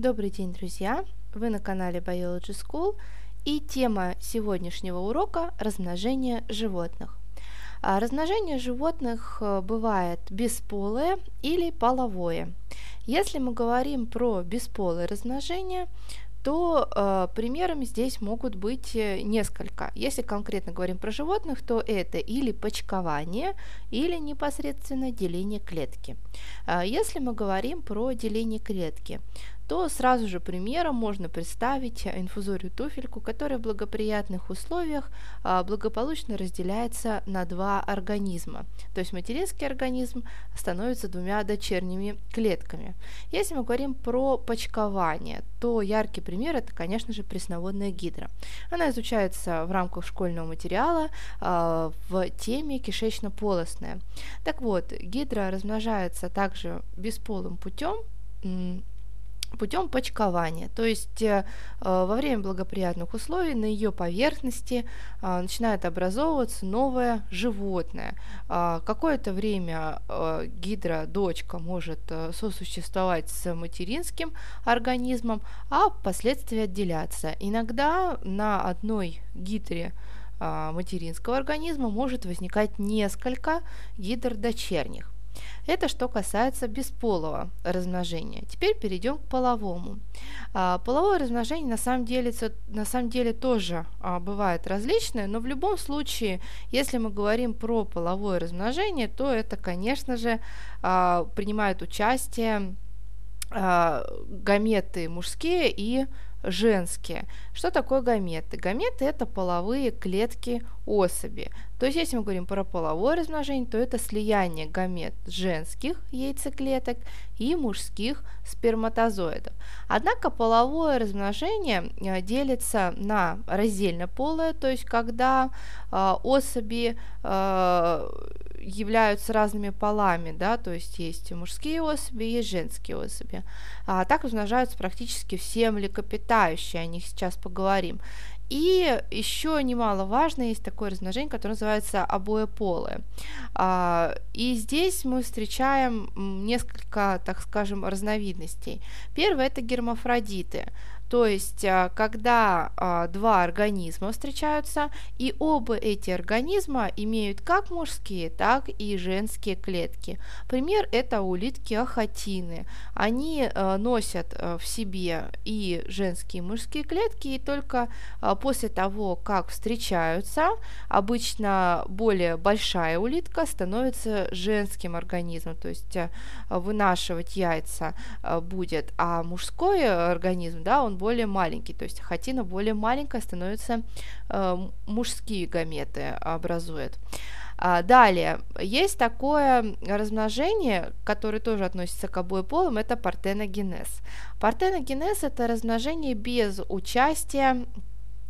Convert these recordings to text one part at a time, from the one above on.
Добрый день, друзья! Вы на канале Biology School и тема сегодняшнего урока – размножение животных. А размножение животных э, бывает бесполое или половое. Если мы говорим про бесполое размножение, то э, примерами здесь могут быть э, несколько. Если конкретно говорим про животных, то это или почкование, или непосредственно деление клетки. Э, если мы говорим про деление клетки, то сразу же примером можно представить инфузорию туфельку, которая в благоприятных условиях а, благополучно разделяется на два организма. То есть материнский организм становится двумя дочерними клетками. Если мы говорим про почкование, то яркий пример это, конечно же, пресноводная гидра. Она изучается в рамках школьного материала а, в теме кишечно-полостная. Так вот, гидра размножается также бесполым путем, путем почкования. То есть э, э, во время благоприятных условий на ее поверхности э, начинает образовываться новое животное. Э, какое-то время э, гидра-дочка может э, сосуществовать с материнским организмом, а впоследствии отделяться. Иногда на одной гидре материнского организма может возникать несколько гидр дочерних. Это что касается бесполого размножения. Теперь перейдем к половому. А, половое размножение на самом деле, на самом деле тоже а, бывает различное, но в любом случае, если мы говорим про половое размножение, то это, конечно же, а, принимают участие а, гаметы мужские и женские. Что такое гаметы? Гаметы это половые клетки особи. То есть, если мы говорим про половое размножение, то это слияние гамет женских яйцеклеток и мужских сперматозоидов. Однако половое размножение э, делится на раздельно полое, то есть когда э, особи э, являются разными полами, да, то есть есть мужские особи, есть женские особи. А так размножаются практически все млекопитающие, о них сейчас поговорим. И еще немаловажно есть такое размножение, которое называется обоеполое. А, и здесь мы встречаем несколько, так скажем, разновидностей. Первое это гермафродиты. То есть, а, когда а, два организма встречаются, и оба эти организма имеют как мужские, так и женские клетки. Пример это улитки ахатины. Они а, носят в себе и женские, и мужские клетки, и только после того, как встречаются, обычно более большая улитка становится женским организмом, то есть вынашивать яйца будет, а мужской организм, да, он более маленький, то есть хатина более маленькая, становится э, мужские гаметы образует. А, далее, есть такое размножение, которое тоже относится к обоеполым, это партеногенез. Партеногенез – это размножение без участия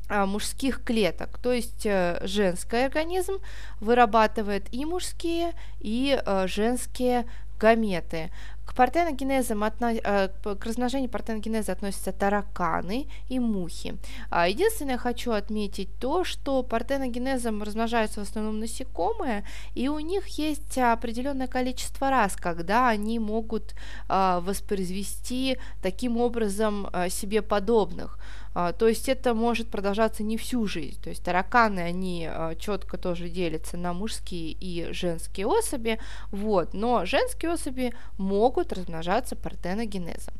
а, мужских клеток, то есть э, женский организм вырабатывает и мужские, и э, женские гаметы. К партеногенезам, э, к размножению партеногенеза относятся тараканы и мухи. А, единственное, хочу отметить то, что партеногенезом размножаются в основном насекомые, и у них есть определенное количество раз, когда они могут а, воспроизвести таким образом а, себе подобных. А, то есть это может продолжаться не всю жизнь. То есть тараканы, они а, четко тоже делятся на мужские и женские особи, вот, но женские особи могут размножаться партеногенезом.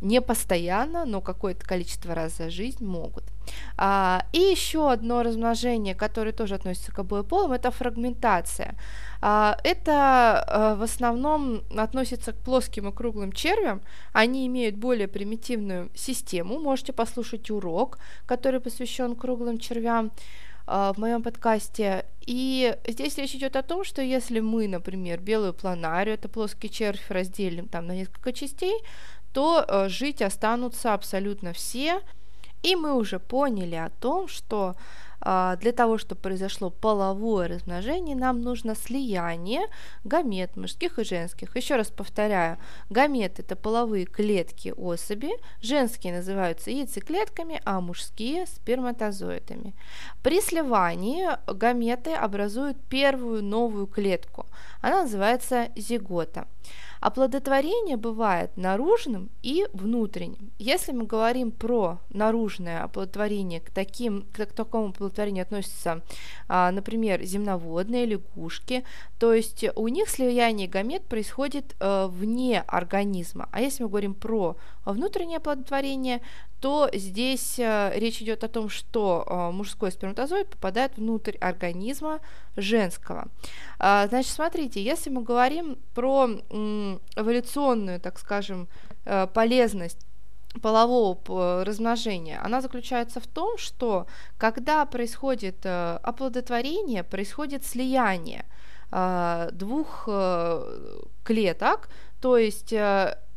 Не постоянно, но какое-то количество раз за жизнь могут. А, и еще одно размножение, которое тоже относится к обоеполым, это фрагментация. Это в основном относится к плоским и круглым червям. Они имеют более примитивную систему. Можете послушать урок, который посвящен круглым червям в моем подкасте. И здесь речь идет о том, что если мы, например, белую планарию, это плоский червь, разделим там на несколько частей, то э, жить останутся абсолютно все, и мы уже поняли о том, что а, для того, чтобы произошло половое размножение, нам нужно слияние гамет мужских и женских. Еще раз повторяю, гамет это половые клетки особи, женские называются яйцеклетками, а мужские сперматозоидами. При сливании гаметы образуют первую новую клетку. Она называется зигота. Оплодотворение бывает наружным и внутренним. Если мы говорим про наружное оплодотворение, к, таким, к такому оплодотворению относятся, а, например, земноводные лягушки, то есть у них слияние гамет происходит а, вне организма. А если мы говорим про внутреннее оплодотворение, то здесь а, речь идет о том, что а, мужской сперматозоид попадает внутрь организма женского. А, значит, смотрите, если мы говорим про эволюционную, так скажем, э, полезность полового размножения, она заключается в том, что когда происходит э, оплодотворение, происходит слияние э, двух клеток, то есть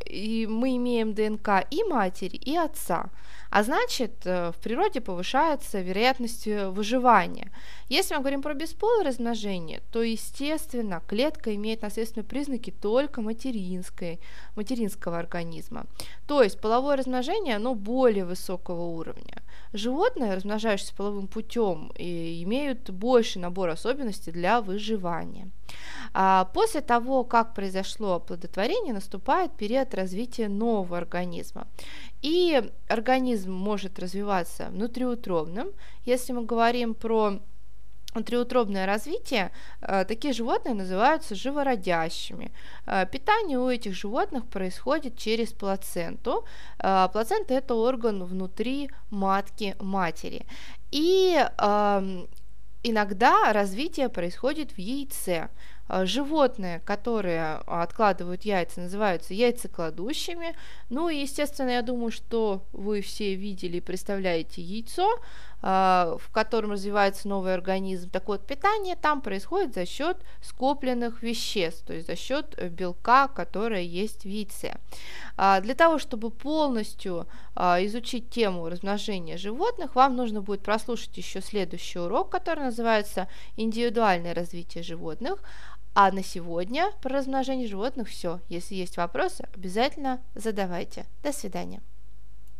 и мы имеем ДНК и матери, и отца. А значит, э, в природе повышается вероятность э, выживания. Если мы говорим про бесполое размножение, то, естественно, клетка имеет наследственные признаки только материнской, материнского организма. То есть половое размножение, оно более высокого уровня. Животные, размножающиеся половым путем, имеют больший набор особенностей для выживания. А после того, как произошло оплодотворение, наступает период развития нового организма. И организм может развиваться внутриутробным. Если мы говорим про внутриутробное развитие, э, такие животные называются живородящими. Э, питание у этих животных происходит через плаценту. Э, плацента – это орган внутри матки матери. И эм, иногда развитие происходит в яйце. А, животные, которые откладывают яйца, называются яйцекладущими. Ну и, естественно, я думаю, что вы все видели и представляете яйцо, а, в котором развивается новый организм. Так вот, питание там происходит за счет скопленных веществ, то есть за счет э, белка, которое есть в яйце. А, для того, чтобы полностью изучить тему размножения животных, вам нужно будет прослушать еще следующий урок, который называется «Индивидуальное развитие животных», а на сегодня про размножение животных все. Если есть вопросы, обязательно задавайте. До свидания.